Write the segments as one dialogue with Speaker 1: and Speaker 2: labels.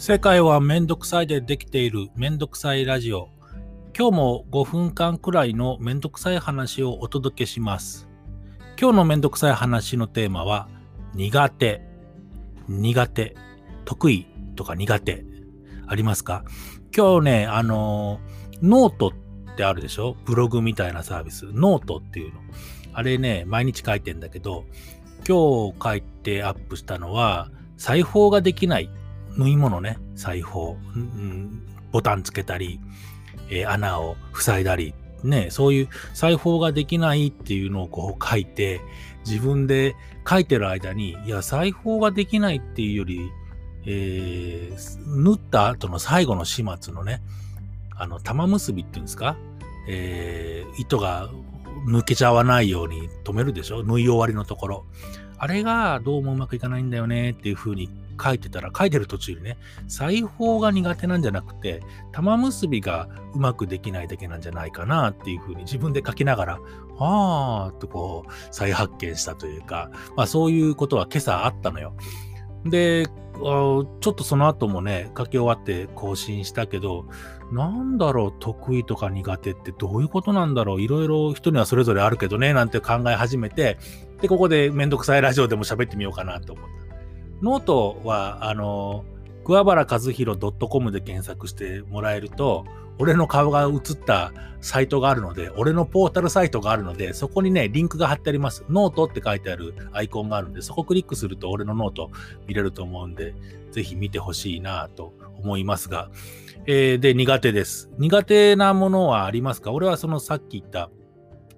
Speaker 1: 世界はめんどくさいでできているめんどくさいラジオ。今日も5分間くらいのめんどくさい話をお届けします。今日のめんどくさい話のテーマは苦手。苦手。得意とか苦手。ありますか？今日ね、あのノートってあるでしょ？ブログみたいなサービス。ノートっていうの。あれね、毎日書いてんだけど、今日書いてアップしたのは、裁縫ができない縫い物ね、裁縫、うん、ボタンつけたり、えー、穴を塞いだり、ね、そういう裁縫ができないっていうのをこう書いて、自分で書いてる間に、いや、裁縫ができないっていうより、えー、縫った後の最後の始末のね、あの、玉結びっていうんですか？えー、糸が抜けちゃわないように止めるでしょ？縫い終わりのところ。あれがどうもうまくいかないんだよねっていう風に書いてたら、書いてる途中にね、裁縫が苦手なんじゃなくて、玉結びがうまくできないだけなんじゃないかなっていうふうに自分で書きながら、あーとこう、再発見したというか、まあそういうことは今朝あったのよ。で、ちょっとその後もね、書き終わって更新したけど、なんだろう、得意とか苦手ってどういうことなんだろう、いろいろ人にはそれぞれあるけどね、なんて考え始めて、で、ここでめんどくさいラジオでも喋ってみようかなと思った。ノートは、あの、桑原和弘 .com で検索してもらえると、俺の顔が映ったサイトがあるので、俺のポータルサイトがあるので、そこにね、リンクが貼ってあります。ノートって書いてあるアイコンがあるんで、そこクリックすると俺のノート見れると思うんで、ぜひ見てほしいなと思いますが、えー、で、苦手です。苦手なものはありますか？俺はそのさっき言った、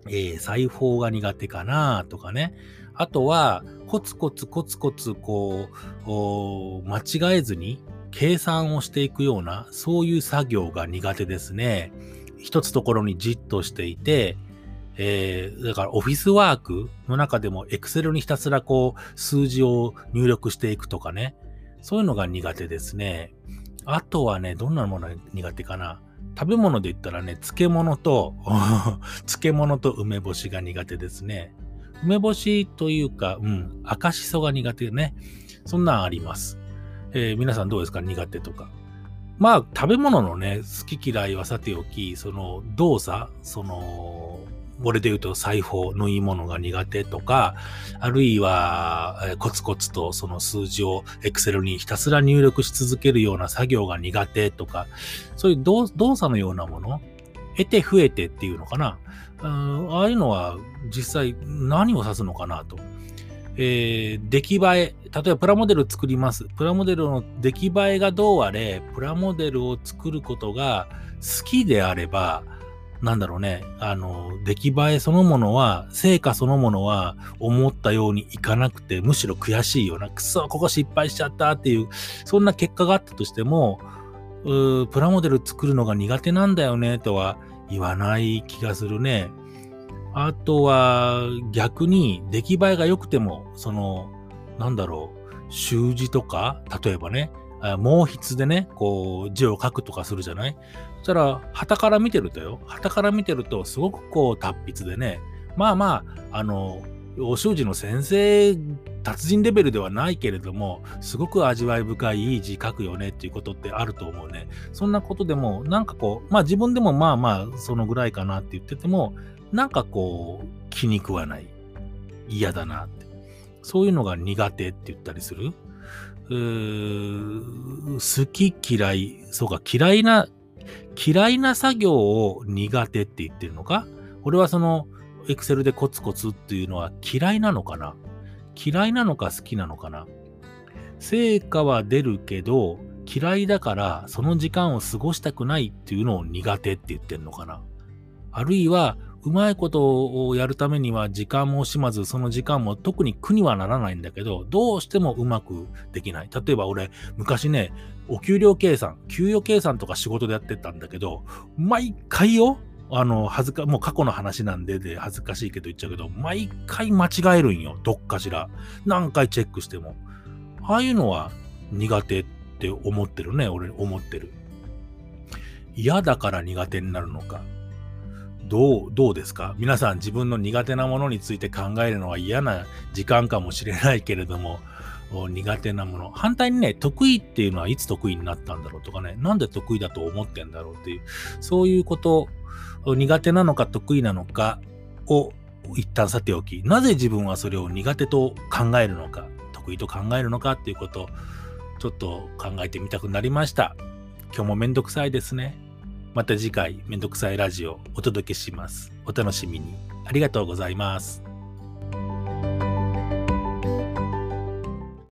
Speaker 1: えー、裁縫が苦手かなとかね。あとは、コツコツコツコツ、こう、間違えずに計算をしていくような、そういう作業が苦手ですね。一つところにじっとしていて、えー、だからオフィスワークの中でも Excel にひたすらこう数字を入力していくとかね。そういうのが苦手ですね。あとはね、どんなものが苦手かな。食べ物で言ったらね、漬物と 漬物と梅干しが苦手ですね。梅干しというか、うん、赤しそが苦手ね。そんなんあります。えー、皆さんどうですか？苦手とか。まあ、食べ物のね、好き嫌いはさておき、その動作、その、俺で言うと裁縫、縫い物が苦手とか、あるいは、えー、コツコツとその数字を Excel にひたすら入力し続けるような作業が苦手とか、そういう動作のようなもの、得て増えてっていうのかな。うんああいうのは実際何を指すのかなと。えー、出来栄え、例えばプラモデル作ります。プラモデルの出来栄えがどうあれ、プラモデルを作ることが好きであれば、なんだろうね、あの、出来栄えそのものは、成果そのものは思ったようにいかなくて、むしろ悔しいような、くそ、ここ失敗しちゃったっていう、そんな結果があったとしても、プラモデル作るのが苦手なんだよねとは言わない気がするね。あとは逆に出来栄えが良くても、その、なんだろう、習字とか、例えばね、毛筆でね、こう字を書くとかするじゃない？そしたら、旗から見てるとよ、旗から見てるとすごくこう達筆でね、まあまあ、あの、お習字の先生、達人レベルではないけれども、すごく味わい深いいい字書くよねっていうことってあると思うね。そんなことでも、なんかこう、まあ自分でもまあまあ、そのぐらいかなって言ってても、なんかこう、気に食わない。嫌だなって。そういうのが苦手って言ったりする。好き嫌い、そうか、嫌いな、嫌いな作業を苦手って言ってるのか？俺はその、エクセルでコツコツっていうのは嫌いなのかな？嫌いなのか好きなのかな？成果は出るけど、嫌いだからその時間を過ごしたくないっていうのを苦手って言ってんのかな？あるいは、うまいことをやるためには時間も惜しまず、その時間も特に苦にはならないんだけど、どうしてもうまくできない。例えば俺、昔ね、お給料計算、給与計算とか仕事でやってたんだけど、毎回よ、あの、恥ずか、もう過去の話なんで、で、恥ずかしいけど言っちゃうけど、毎回間違えるんよ。どっかしら。何回チェックしても。ああいうのは苦手って思ってるね。俺、思ってる。嫌だから苦手になるのか。どう、どうですか？皆さん自分の苦手なものについて考えるのは嫌な時間かもしれないけれども、苦手なもの。反対にね、得意っていうのはいつ得意になったんだろうとかね、なんで得意だと思ってんだろうっていう、そういうこと、苦手なのか得意なのかを一旦さておき、なぜ自分はそれを苦手と考えるのか、得意と考えるのかっていうことちょっと考えてみたくなりました。今日もめんどくさいですね。また次回、めんどくさいラジオお届けします。お楽しみに。ありがとうございます。